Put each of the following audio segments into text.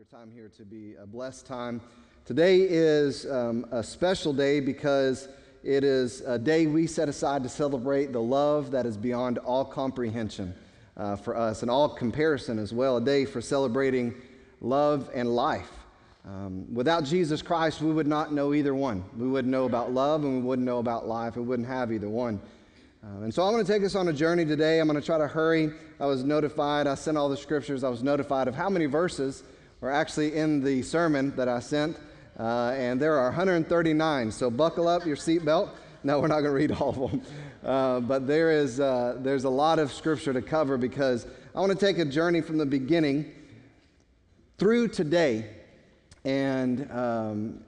your time here to be a blessed time. Today is um, a special day because it is a day we set aside to celebrate the love that is beyond all comprehension uh, for us and all comparison as well. A day for celebrating love and life. Um, without Jesus Christ, we would not know either one. We wouldn't know about love and we wouldn't know about life. We wouldn't have either one. Uh, and so I'm going to take us on a journey today. I'm going to try to hurry. I was notified, I sent all the scriptures, I was notified of how many verses were actually in the sermon that I sent. Uh, and there are 139. So buckle up your seatbelt. No, we're not going to read all of them. Uh, but there is, uh, there's a lot of scripture to cover because I want to take a journey from the beginning through today. And um,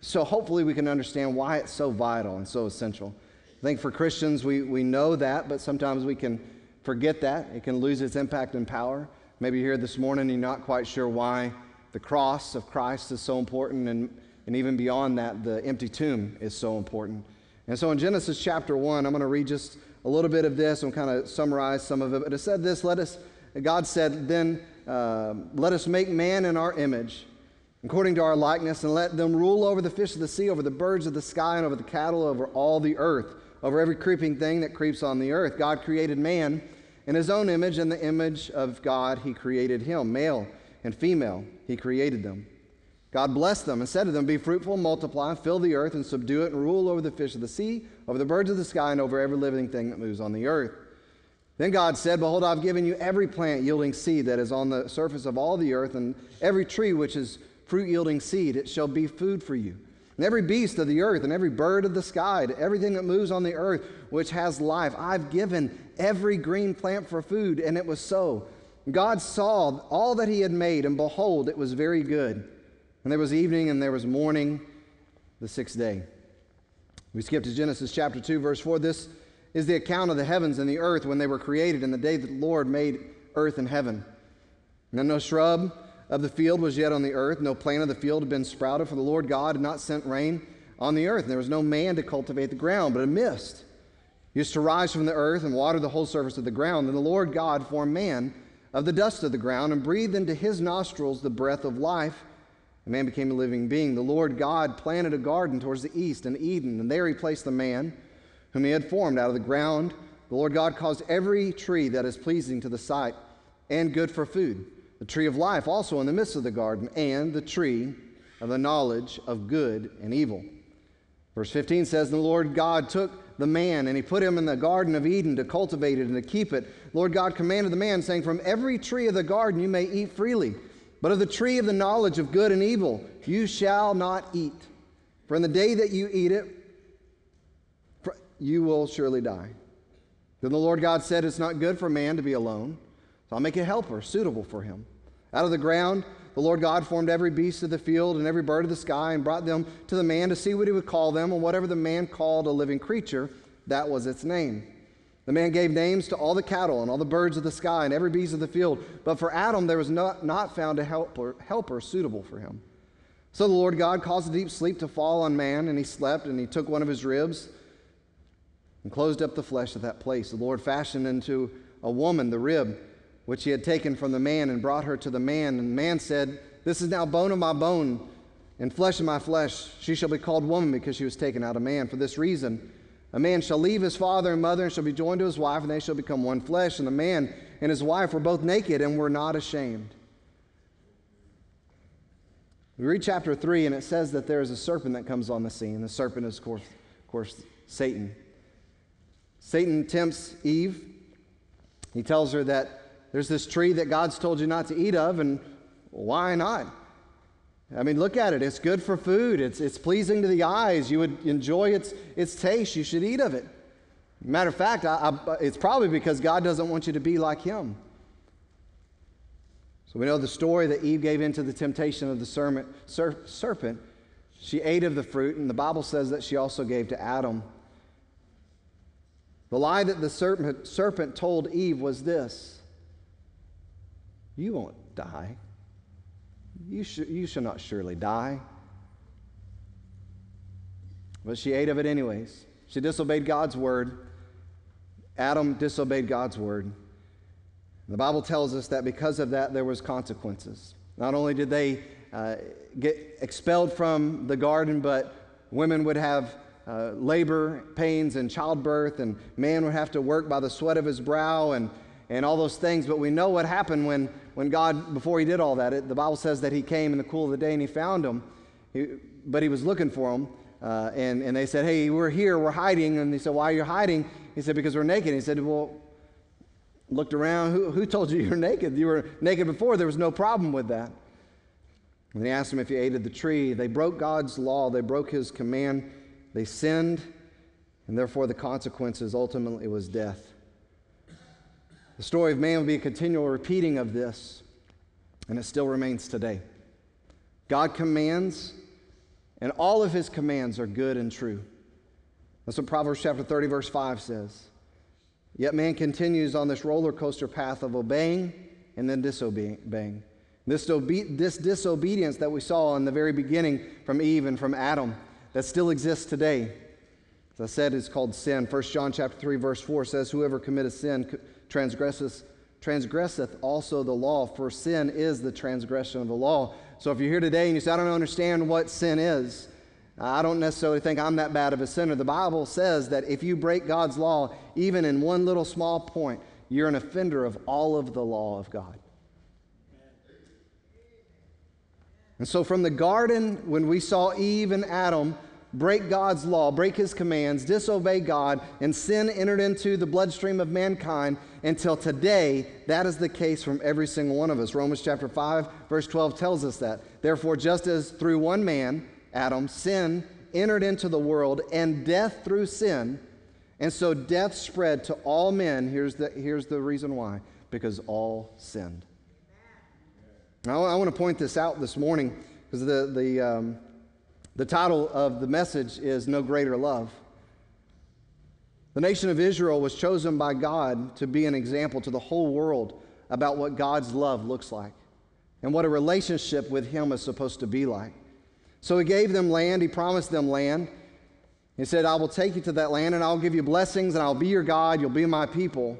so hopefully we can understand why it's so vital and so essential. I think for Christians, we, we know that, but sometimes we can forget that. It can lose its impact and power. Maybe you're here this morning and you're not quite sure why the cross of Christ is so important, and, and even beyond that, the empty tomb is so important. And so in Genesis chapter 1, I'm going to read just a little bit of this and kind of summarize some of it. But it said this let us, God said, then uh, let us make man in our image, according to our likeness, and let them rule over the fish of the sea, over the birds of the sky, and over the cattle, over all the earth over every creeping thing that creeps on the earth. God created man in his own image, in the image of God, he created him. Male and female, he created them. God blessed them and said to them, Be fruitful, multiply, fill the earth, and subdue it, and rule over the fish of the sea, over the birds of the sky, and over every living thing that moves on the earth. Then God said, Behold, I've given you every plant yielding seed that is on the surface of all the earth, and every tree which is fruit yielding seed. It shall be food for you and every beast of the earth and every bird of the sky, to everything that moves on the earth which has life. I've given every green plant for food, and it was so. God saw all that he had made, and behold, it was very good. And there was evening and there was morning the sixth day. We skip to Genesis chapter 2, verse 4. This is the account of the heavens and the earth when they were created, in the day that the Lord made earth and heaven. And then no shrub, of the field was yet on the earth. No plant of the field had been sprouted, for the Lord God had not sent rain on the earth. And there was no man to cultivate the ground, but a mist used to rise from the earth and water the whole surface of the ground. And the Lord God formed man of the dust of the ground and breathed into his nostrils the breath of life. And man became a living being. The Lord God planted a garden towards the east in Eden, and there he placed the man whom he had formed out of the ground. The Lord God caused every tree that is pleasing to the sight and good for food the tree of life also in the midst of the garden, and the tree of the knowledge of good and evil. Verse 15 says, The Lord God took the man and he put him in the garden of Eden to cultivate it and to keep it. Lord God commanded the man, saying, From every tree of the garden you may eat freely, but of the tree of the knowledge of good and evil you shall not eat. For in the day that you eat it, you will surely die. Then the Lord God said, It's not good for man to be alone. So I'll make a helper suitable for him. Out of the ground, the Lord God formed every beast of the field and every bird of the sky and brought them to the man to see what he would call them. And whatever the man called a living creature, that was its name. The man gave names to all the cattle and all the birds of the sky and every beast of the field. But for Adam, there was not, not found a helper, helper suitable for him. So the Lord God caused a deep sleep to fall on man, and he slept, and he took one of his ribs and closed up the flesh of that place. The Lord fashioned into a woman the rib which he had taken from the man and brought her to the man. And the man said, This is now bone of my bone and flesh of my flesh. She shall be called woman because she was taken out of man. For this reason, a man shall leave his father and mother and shall be joined to his wife, and they shall become one flesh. And the man and his wife were both naked and were not ashamed. We read chapter 3, and it says that there is a serpent that comes on the scene. The serpent is, of course, of course Satan. Satan tempts Eve. He tells her that there's this tree that God's told you not to eat of, and why not? I mean, look at it. It's good for food. It's, it's pleasing to the eyes. You would enjoy its, its taste. You should eat of it. Matter of fact, I, I, it's probably because God doesn't want you to be like Him. So we know the story that Eve gave into the temptation of the serpent, serpent. She ate of the fruit, and the Bible says that she also gave to Adam. The lie that the serpent, serpent told Eve was this you won't die. You, sh- you shall not surely die. But she ate of it anyways. She disobeyed God's word. Adam disobeyed God's word. The Bible tells us that because of that, there was consequences. Not only did they uh, get expelled from the garden, but women would have uh, labor pains and childbirth, and man would have to work by the sweat of his brow and, and all those things. But we know what happened when, when God, before he did all that, it, the Bible says that he came in the cool of the day and he found them, he, but he was looking for them. Uh, and, and they said, Hey, we're here, we're hiding. And he said, Why are you hiding? He said, Because we're naked. He said, Well, looked around, who, who told you you were naked? You were naked before, there was no problem with that. And they asked him if he ate of the tree, they broke God's law, they broke his command, they sinned, and therefore the consequences ultimately was death. The story of man will be a continual repeating of this, and it still remains today. God commands, and all of his commands are good and true. That's what Proverbs chapter 30, verse 5 says. Yet man continues on this roller coaster path of obeying and then disobeying. This, obe- this disobedience that we saw in the very beginning from Eve and from Adam that still exists today. As I said, is called sin. 1 John chapter 3, verse 4 says, Whoever committeth sin transgresseth, transgresseth also the law, for sin is the transgression of the law. So if you're here today and you say, I don't understand what sin is, I don't necessarily think I'm that bad of a sinner. The Bible says that if you break God's law, even in one little small point, you're an offender of all of the law of God. And so, from the garden, when we saw Eve and Adam break God's law, break his commands, disobey God, and sin entered into the bloodstream of mankind, until today, that is the case from every single one of us. Romans chapter 5, verse 12 tells us that. Therefore, just as through one man, Adam, sin entered into the world, and death through sin, and so death spread to all men. Here's the, here's the reason why because all sinned. Now, I want to point this out this morning because the, the, um, the title of the message is No Greater Love. The nation of Israel was chosen by God to be an example to the whole world about what God's love looks like and what a relationship with Him is supposed to be like. So He gave them land, He promised them land. He said, I will take you to that land and I'll give you blessings and I'll be your God, you'll be my people.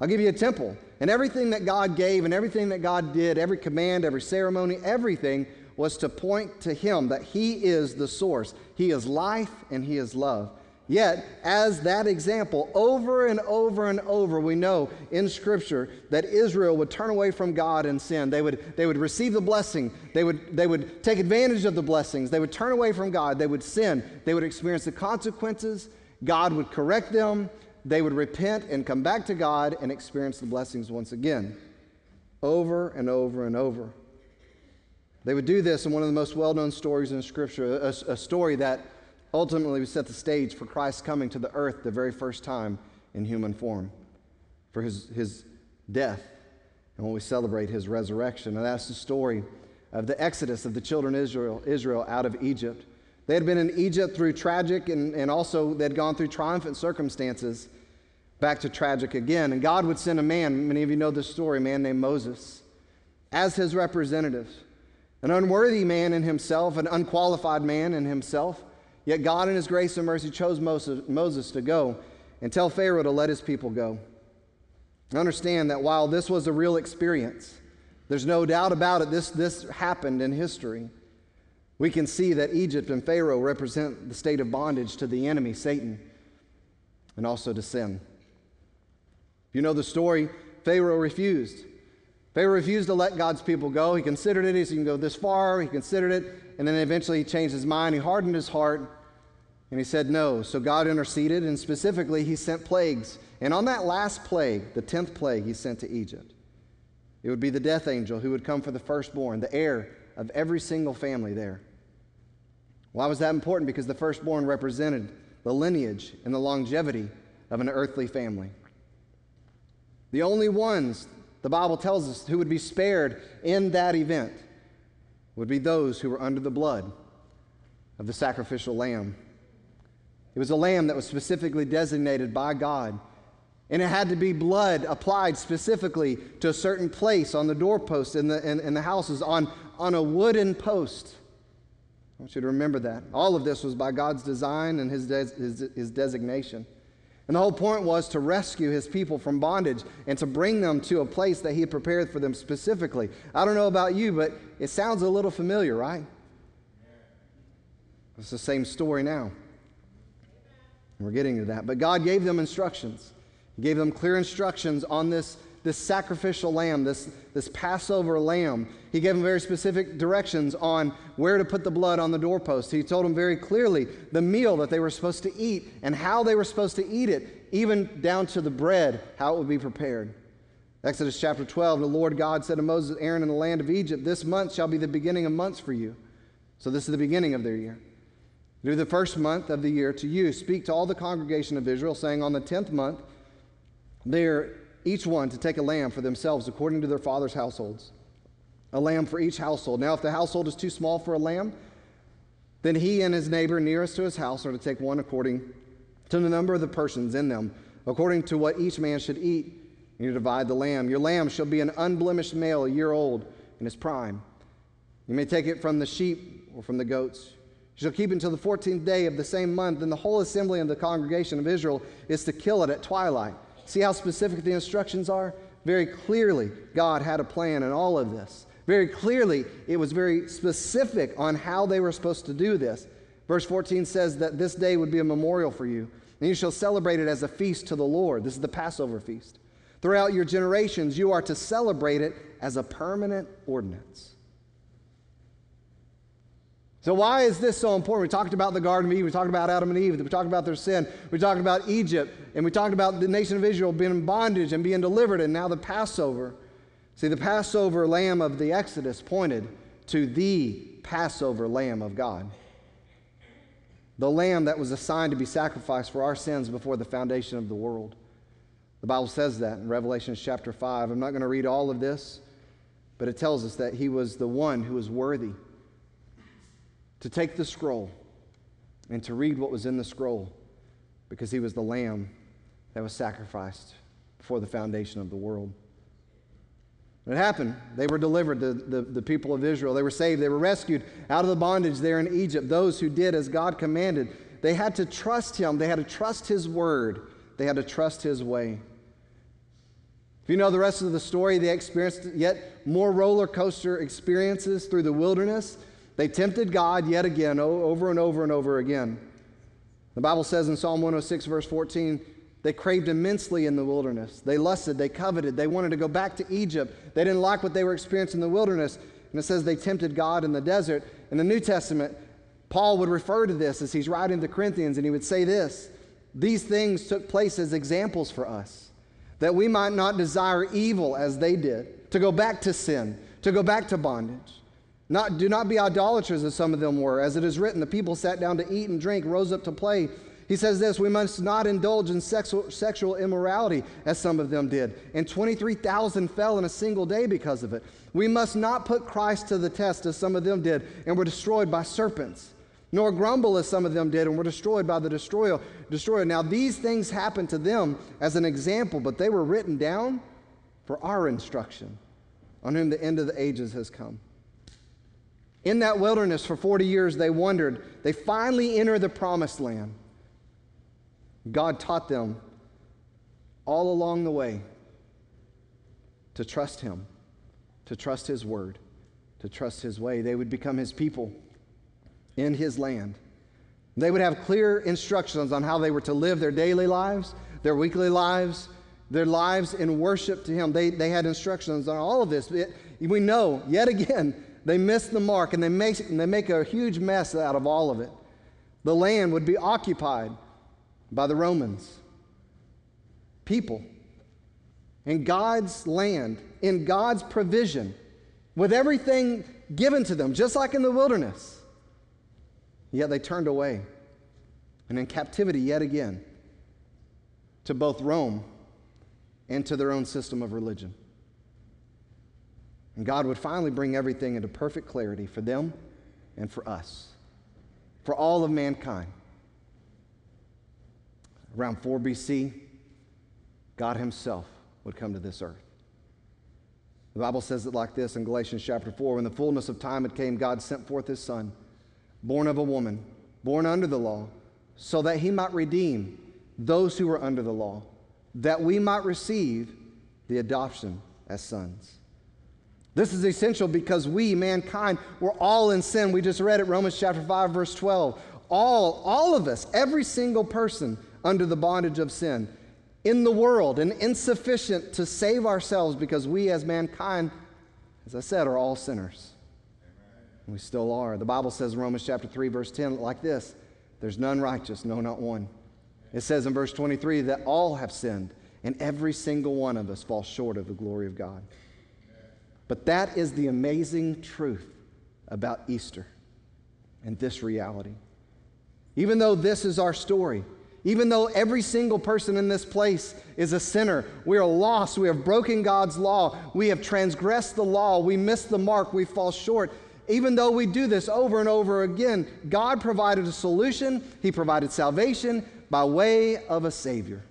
I'll give you a temple. And everything that God gave and everything that God did, every command, every ceremony, everything was to point to Him that He is the source. He is life and He is love. Yet, as that example, over and over and over, we know in Scripture that Israel would turn away from God and sin. They would, they would receive the blessing, they would, they would take advantage of the blessings, they would turn away from God, they would sin, they would experience the consequences. God would correct them, they would repent and come back to God and experience the blessings once again, over and over and over. They would do this in one of the most well known stories in Scripture, a, a story that ultimately we set the stage for Christ coming to the earth the very first time in human form, for his, his death, and when we celebrate his resurrection. And that's the story of the exodus of the children of Israel, Israel out of Egypt. They had been in Egypt through tragic and, and also they had gone through triumphant circumstances back to tragic again. And God would send a man, many of you know this story, a man named Moses, as his representative. An unworthy man in himself, an unqualified man in himself Yet God, in His grace and mercy, chose Moses to go and tell Pharaoh to let his people go. Understand that while this was a real experience, there's no doubt about it, this, this happened in history. We can see that Egypt and Pharaoh represent the state of bondage to the enemy, Satan, and also to sin. If you know the story, Pharaoh refused. Pharaoh refused to let God's people go. He considered it. He said, You can go this far. He considered it. And then eventually he changed his mind. He hardened his heart. And he said no. So God interceded. And specifically, he sent plagues. And on that last plague, the 10th plague, he sent to Egypt. It would be the death angel who would come for the firstborn, the heir of every single family there. Why was that important? Because the firstborn represented the lineage and the longevity of an earthly family. The only ones the Bible tells us who would be spared in that event would be those who were under the blood of the sacrificial lamb. It was a lamb that was specifically designated by God. And it had to be blood applied specifically to a certain place on the doorpost in the, in, in the houses, on, on a wooden post. I want you to remember that. All of this was by God's design and his, his, his designation. And the whole point was to rescue his people from bondage and to bring them to a place that he had prepared for them specifically. I don't know about you, but it sounds a little familiar, right? It's the same story now. We're getting to that. But God gave them instructions. He gave them clear instructions on this, this sacrificial lamb, this, this Passover lamb. He gave them very specific directions on where to put the blood on the doorpost. He told them very clearly the meal that they were supposed to eat and how they were supposed to eat it, even down to the bread, how it would be prepared. Exodus chapter 12, the Lord God said to Moses, Aaron, in the land of Egypt, this month shall be the beginning of months for you. So this is the beginning of their year. Do the first month of the year to you. Speak to all the congregation of Israel, saying, On the tenth month, they are each one to take a lamb for themselves according to their father's households. A lamb for each household. Now, if the household is too small for a lamb, then he and his neighbor nearest to his house are to take one according to the number of the persons in them, according to what each man should eat. And you divide the lamb. Your lamb shall be an unblemished male, a year old, in his prime. You may take it from the sheep or from the goats. You shall keep it until the 14th day of the same month, and the whole assembly of the congregation of Israel is to kill it at twilight. See how specific the instructions are? Very clearly, God had a plan in all of this. Very clearly, it was very specific on how they were supposed to do this. Verse 14 says that this day would be a memorial for you, and you shall celebrate it as a feast to the Lord. This is the Passover feast. Throughout your generations, you are to celebrate it as a permanent ordinance. So, why is this so important? We talked about the Garden of Eden, we talked about Adam and Eve, we talked about their sin, we talked about Egypt, and we talked about the nation of Israel being in bondage and being delivered, and now the Passover. See, the Passover lamb of the Exodus pointed to the Passover lamb of God. The lamb that was assigned to be sacrificed for our sins before the foundation of the world. The Bible says that in Revelation chapter 5. I'm not going to read all of this, but it tells us that he was the one who was worthy to take the scroll and to read what was in the scroll because he was the lamb that was sacrificed before the foundation of the world. It happened. They were delivered, the, the, the, people of Israel. They were saved. They were rescued out of the bondage there in Egypt. Those who did as God commanded. They had to trust Him. They had to trust His word. They had to trust His way. If you know the rest of the story, they experienced yet more roller coaster experiences through the wilderness. They tempted God yet again, over and over and over again. The Bible says in Psalm 106, verse 14, they craved immensely in the wilderness. They lusted, they coveted, they wanted to go back to Egypt. They didn't like what they were experiencing in the wilderness. And it says they tempted God in the desert. In the New Testament, Paul would refer to this as he's writing to Corinthians, and he would say this These things took place as examples for us, that we might not desire evil as they did, to go back to sin, to go back to bondage. Not, do not be idolaters as some of them were. As it is written, the people sat down to eat and drink, rose up to play. He says this We must not indulge in sexual, sexual immorality as some of them did. And 23,000 fell in a single day because of it. We must not put Christ to the test as some of them did and were destroyed by serpents, nor grumble as some of them did and were destroyed by the destroyer. destroyer. Now, these things happened to them as an example, but they were written down for our instruction, on whom the end of the ages has come. In that wilderness for 40 years, they wandered. They finally enter the promised land. God taught them all along the way to trust Him, to trust His word, to trust His way. They would become His people in His land. They would have clear instructions on how they were to live their daily lives, their weekly lives, their lives in worship to Him. They, they had instructions on all of this. It, we know, yet again, they miss the mark and they make, and they make a huge mess out of all of it. The land would be occupied by the Romans. People. In God's land, in God's provision, with everything given to them, just like in the wilderness. Yet they turned away. And in captivity yet again to both Rome and to their own system of religion. And God would finally bring everything into perfect clarity for them and for us, for all of mankind. Around 4 BC, God Himself would come to this earth. The Bible says it like this in Galatians chapter 4 When the fullness of time had came, God sent forth His Son, born of a woman, born under the law, so that He might redeem those who were under the law, that we might receive the adoption as sons. This is essential because we, mankind, we're all in sin. We just read it, Romans chapter 5, verse 12. All, all of us, every single person under the bondage of sin in the world and insufficient to save ourselves because we, as mankind, as I said, are all sinners. We still are. The Bible says in Romans chapter 3, verse 10, like this There's none righteous, no, not one. It says in verse 23 that all have sinned, and every single one of us falls short of the glory of God. But that is the amazing truth about Easter and this reality. Even though this is our story, even though every single person in this place is a sinner, we are lost, we have broken God's law, we have transgressed the law, we miss the mark, we fall short. Even though we do this over and over again, God provided a solution, He provided salvation by way of a Savior.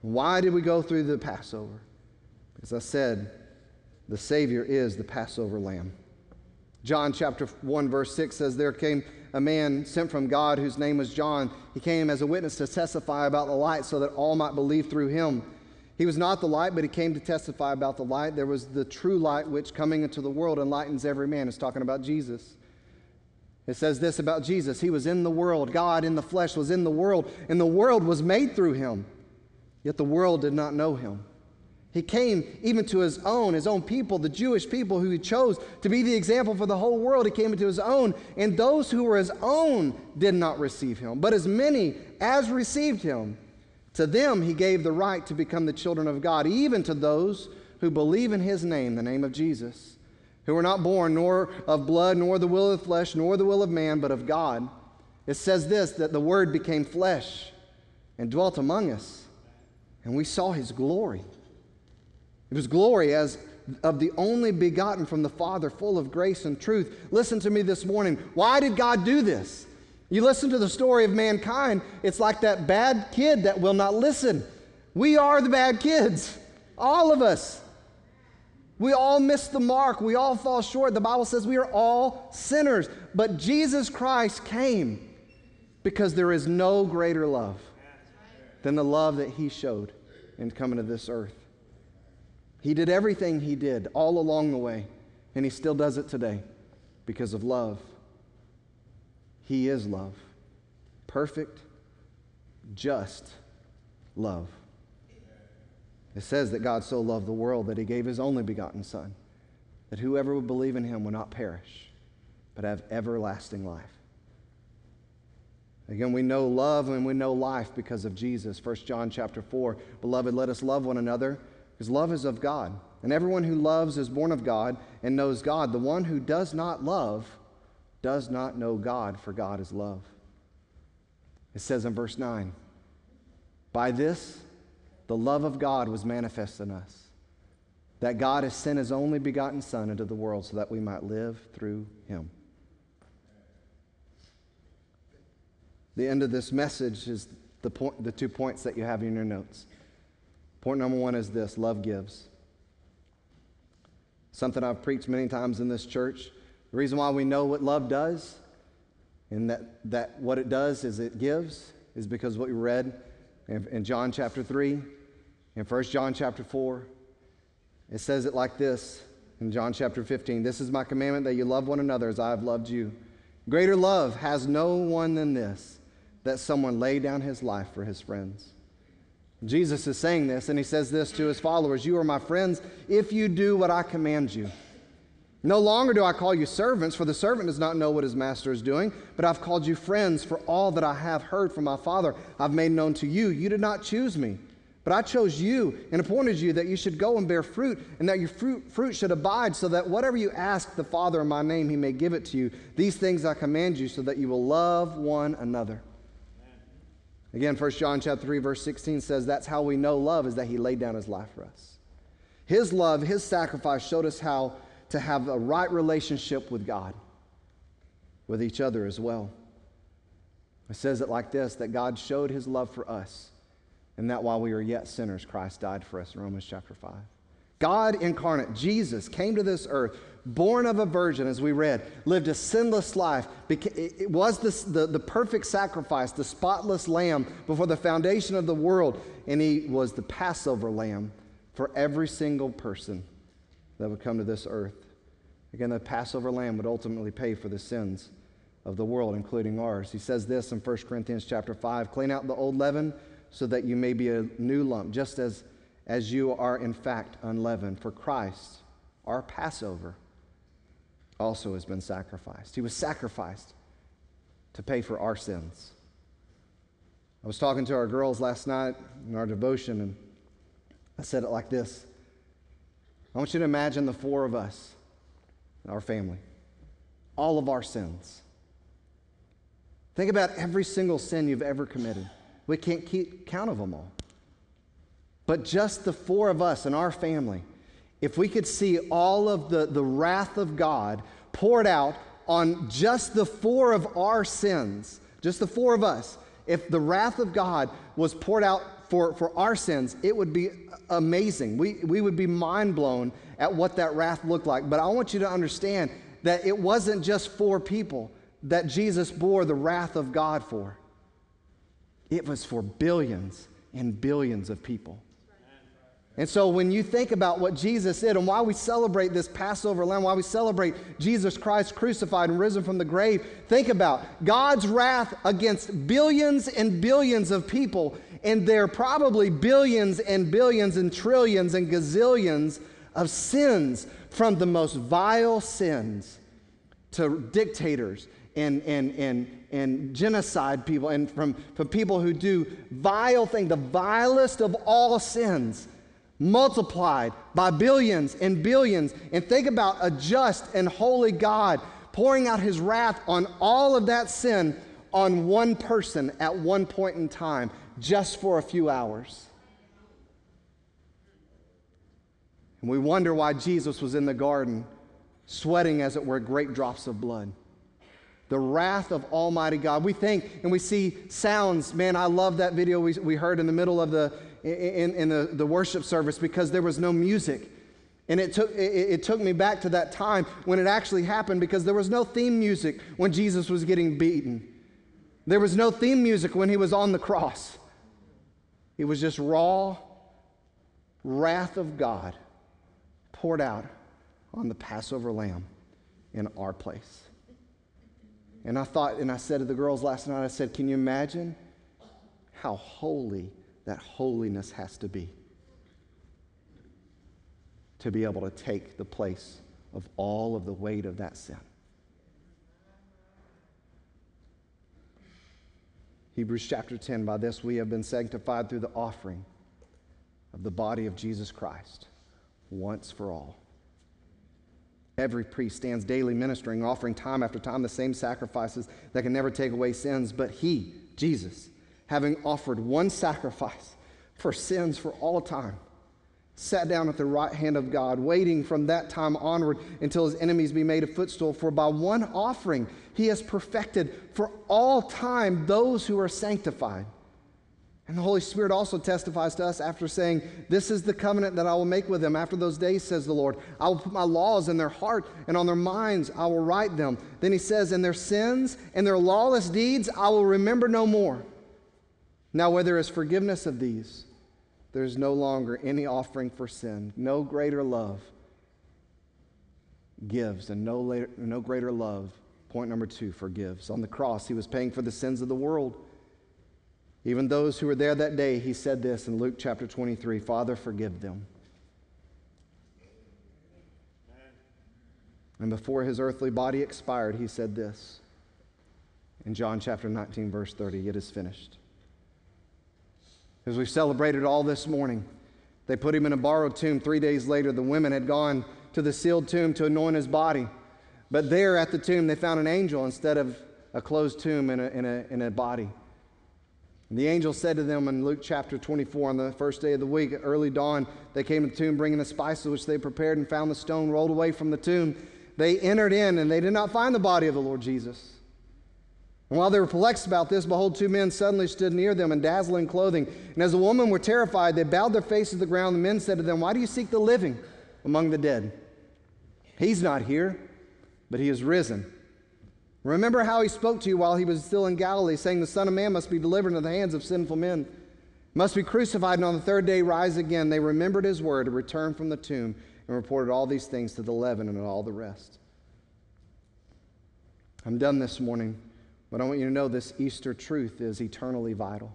Why did we go through the Passover? As I said, the Savior is the Passover lamb. John chapter 1, verse 6 says, There came a man sent from God whose name was John. He came as a witness to testify about the light so that all might believe through him. He was not the light, but he came to testify about the light. There was the true light which coming into the world enlightens every man. It's talking about Jesus. It says this about Jesus He was in the world, God in the flesh was in the world, and the world was made through him. Yet the world did not know him. He came even to his own, his own people, the Jewish people who he chose to be the example for the whole world. He came into his own, and those who were his own did not receive him. But as many as received him, to them he gave the right to become the children of God, even to those who believe in his name, the name of Jesus, who were not born nor of blood, nor the will of flesh, nor the will of man, but of God. It says this that the word became flesh and dwelt among us, and we saw his glory it was glory as of the only begotten from the Father, full of grace and truth. Listen to me this morning. Why did God do this? You listen to the story of mankind, it's like that bad kid that will not listen. We are the bad kids, all of us. We all miss the mark. We all fall short. The Bible says we are all sinners. But Jesus Christ came because there is no greater love than the love that He showed in coming to this earth. He did everything he did all along the way, and he still does it today because of love. He is love. Perfect, just love. It says that God so loved the world that he gave his only begotten Son, that whoever would believe in him would not perish, but have everlasting life. Again, we know love and we know life because of Jesus. 1 John chapter 4. Beloved, let us love one another because love is of God. And everyone who loves is born of God and knows God. The one who does not love does not know God, for God is love. It says in verse 9, By this the love of God was manifest in us, that God has sent his only begotten Son into the world so that we might live through him. The end of this message is the, point, the two points that you have in your notes. Point number one is this love gives. Something I've preached many times in this church. The reason why we know what love does and that, that what it does is it gives is because what we read in, in John chapter 3, in 1 John chapter 4. It says it like this in John chapter 15 This is my commandment that you love one another as I have loved you. Greater love has no one than this, that someone lay down his life for his friends. Jesus is saying this, and he says this to his followers You are my friends if you do what I command you. No longer do I call you servants, for the servant does not know what his master is doing, but I've called you friends, for all that I have heard from my Father I've made known to you. You did not choose me, but I chose you and appointed you that you should go and bear fruit, and that your fruit, fruit should abide, so that whatever you ask the Father in my name, he may give it to you. These things I command you, so that you will love one another. Again, 1 John chapter 3, verse 16 says that's how we know love is that he laid down his life for us. His love, his sacrifice showed us how to have a right relationship with God, with each other as well. It says it like this that God showed his love for us, and that while we were yet sinners, Christ died for us Romans chapter 5. God incarnate, Jesus, came to this earth, born of a virgin, as we read, lived a sinless life, it was the, the, the perfect sacrifice, the spotless lamb before the foundation of the world, and he was the Passover lamb for every single person that would come to this earth. Again, the Passover lamb would ultimately pay for the sins of the world, including ours. He says this in 1 Corinthians chapter 5 clean out the old leaven so that you may be a new lump, just as, as you are in fact unleavened. For Christ, our Passover, also has been sacrificed. He was sacrificed to pay for our sins. I was talking to our girls last night in our devotion, and I said it like this I want you to imagine the four of us, our family, all of our sins. Think about every single sin you've ever committed. We can't keep count of them all. But just the four of us and our family, if we could see all of the, the wrath of God poured out on just the four of our sins, just the four of us, if the wrath of God was poured out for, for our sins, it would be amazing. We, we would be mind blown at what that wrath looked like. But I want you to understand that it wasn't just four people that Jesus bore the wrath of God for, it was for billions and billions of people. And so when you think about what Jesus did and why we celebrate this Passover lamb, why we celebrate Jesus Christ crucified and risen from the grave, think about God's wrath against billions and billions of people, and there are probably billions and billions and trillions and gazillions of sins from the most vile sins to dictators and, and, and, and genocide people and from, from people who do vile things, the vilest of all sins, multiplied by billions and billions. And think about a just and holy God pouring out his wrath on all of that sin on one person at one point in time, just for a few hours. And we wonder why Jesus was in the garden, sweating, as it were, great drops of blood the wrath of Almighty God. We think and we see sounds. Man, I love that video we, we heard in the middle of the, in, in the, the worship service because there was no music. And it took, it, it took me back to that time when it actually happened because there was no theme music when Jesus was getting beaten. There was no theme music when he was on the cross. It was just raw wrath of God poured out on the Passover lamb in our place. And I thought, and I said to the girls last night, I said, Can you imagine how holy that holiness has to be? To be able to take the place of all of the weight of that sin. Hebrews chapter 10 By this we have been sanctified through the offering of the body of Jesus Christ once for all. Every priest stands daily ministering, offering time after time the same sacrifices that can never take away sins. But he, Jesus, having offered one sacrifice for sins for all time, sat down at the right hand of God, waiting from that time onward until his enemies be made a footstool. For by one offering he has perfected for all time those who are sanctified. And the Holy Spirit also testifies to us after saying, This is the covenant that I will make with them after those days, says the Lord. I will put my laws in their heart, and on their minds I will write them. Then he says, And their sins and their lawless deeds I will remember no more. Now, where there is forgiveness of these, there is no longer any offering for sin. No greater love gives, and no, later, no greater love, point number two, forgives. On the cross, he was paying for the sins of the world. Even those who were there that day, he said this in Luke chapter 23 Father, forgive them. And before his earthly body expired, he said this in John chapter 19, verse 30 It is finished. As we celebrated all this morning, they put him in a borrowed tomb. Three days later, the women had gone to the sealed tomb to anoint his body. But there at the tomb, they found an angel instead of a closed tomb in a, in a, in a body. And the angel said to them in Luke chapter 24, on the first day of the week, early dawn, they came to the tomb bringing the spices which they prepared and found the stone rolled away from the tomb. They entered in and they did not find the body of the Lord Jesus. And while they were perplexed about this, behold, two men suddenly stood near them in dazzling clothing. And as the women were terrified, they bowed their faces to the ground. The men said to them, Why do you seek the living among the dead. He's not here, but he is risen. Remember how he spoke to you while he was still in Galilee, saying, The Son of Man must be delivered into the hands of sinful men, must be crucified, and on the third day rise again. They remembered his word, and returned from the tomb, and reported all these things to the eleven and all the rest. I'm done this morning, but I want you to know this Easter truth is eternally vital.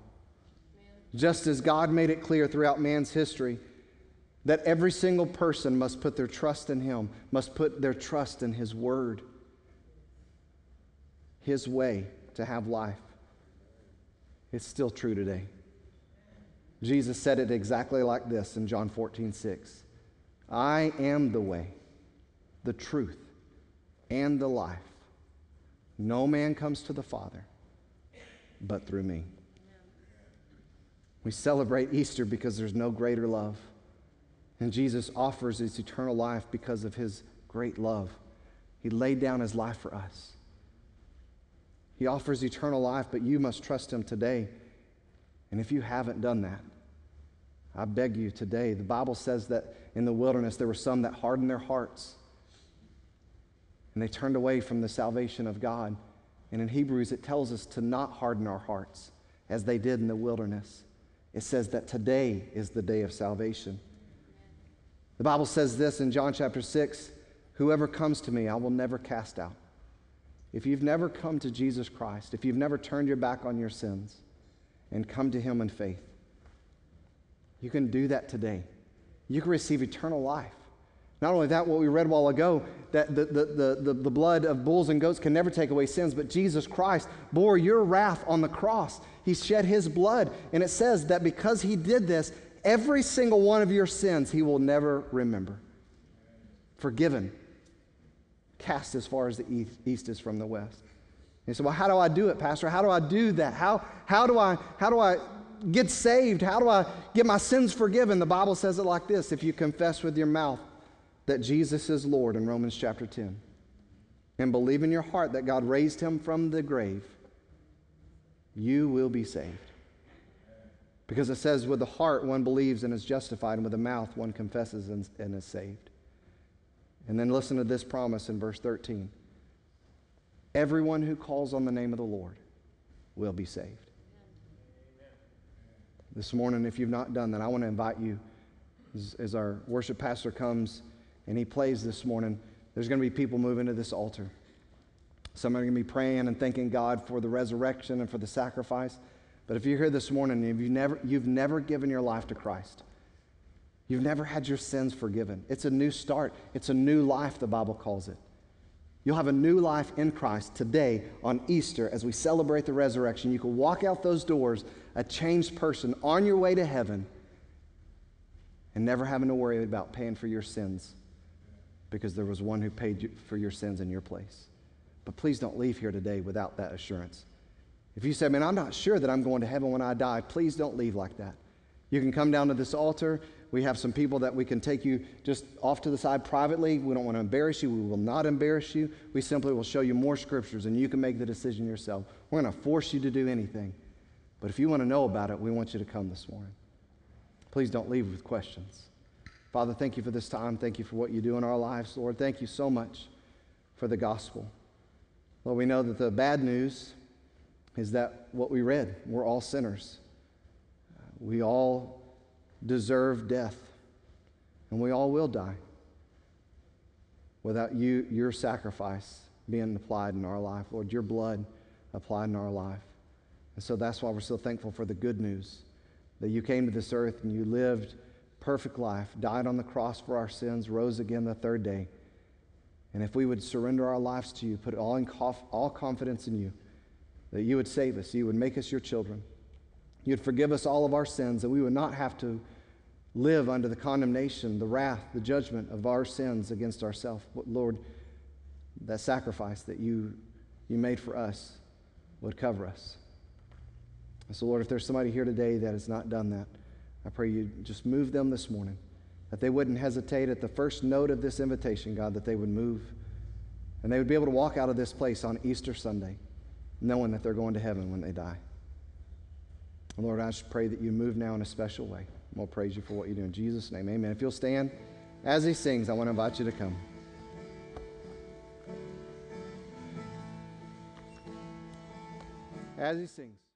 Just as God made it clear throughout man's history that every single person must put their trust in Him, must put their trust in His Word, His way to have life. It's still true today. Jesus said it exactly like this in John 14, 6. I am the way, the truth, and the life. No man comes to the Father but through me. We celebrate Easter because there's no greater love. And Jesus offers his eternal life because of his great love. He laid down his life for us. He offers eternal life, but you must trust him today. And if you haven't done that, I beg you today. The Bible says that in the wilderness there were some that hardened their hearts and they turned away from the salvation of God. And in Hebrews, it tells us to not harden our hearts as they did in the wilderness. It says that today is the day of salvation. The Bible says this in John chapter 6 Whoever comes to me, I will never cast out. If you've never come to Jesus Christ, if you've never turned your back on your sins and come to Him in faith, you can do that today. You can receive eternal life. Not only that, what we read a while ago, that the, the, the, the, blood of bulls and goats can never take away sins, but Jesus Christ bore your wrath on the cross. He shed his blood. And it says that because he did this, every single one of your sins he will never remember. Forgiven, cast as far as the east is from the west. And so, well, how do I do it, Pastor? How do I do that? How, how, do, I, how do I get saved? How do I get my sins forgiven? The Bible says it like this if you confess with your mouth that Jesus is Lord in Romans chapter 10 and believe in your heart that God raised him from the grave, you will be saved. Because it says, with the heart one believes and is justified, and with the mouth one confesses and, and is saved. And then listen to this promise in verse 13 Everyone who calls on the name of the Lord will be saved. This morning, if you've not done that, I want to invite you as, as our worship pastor comes and he plays this morning, there's going to be people moving to this altar. Some are going to be praying and thanking God for the resurrection and for the sacrifice. But if you're here this morning and you've never, you've never given your life to Christ, you've never had your sins forgiven, it's a new start. It's a new life, the Bible calls it. You'll have a new life in Christ today on Easter as we celebrate the resurrection. You can walk out those doors a changed person on your way to heaven and never having to worry about paying for your sins because there was one who paid for your sins in your place. But please don't leave here today without that assurance. If you say, man, I'm not sure that I'm going to heaven when I die, please don't leave like that. You can come down to this altar. We have some people that we can take you just off to the side privately. We don't want to embarrass you. We will not embarrass you. We simply will show you more scriptures and you can make the decision yourself. We're going to force you to do anything. But if you want to know about it, we want you to come this morning. Please don't leave with questions. Father, thank you for this time. Thank you for what you do in our lives, Lord. Thank you so much for the gospel. Lord, we know that the bad news is that what we read, we're all sinners. We all deserve death, and we all will die without you, your sacrifice being applied in our life. Lord, your blood applied in our life. And so that's why we're so thankful for the good news that you came to this earth and you lived perfect life, died on the cross for our sins, rose again the third day. And if we would surrender our lives to you, put all, in all confidence in you, that you would save us, you would make us your children, you'd forgive us all of our sins, that we would not have to live under the condemnation, the wrath, the judgment of our sins against ourselves. Lord, that sacrifice that you, you made for us would cover us. So, Lord, if there's somebody here today that has not done that, I pray you just move them this morning, that they wouldn't hesitate at the first note of this invitation, God, that they would move. And they would be able to walk out of this place on Easter Sunday, knowing that they're going to heaven when they die. And Lord, I just pray that you move now in a special way. we'll praise you for what you do. In Jesus' name, amen. If you'll stand, As he sings, I want to invite you to come. As he sings.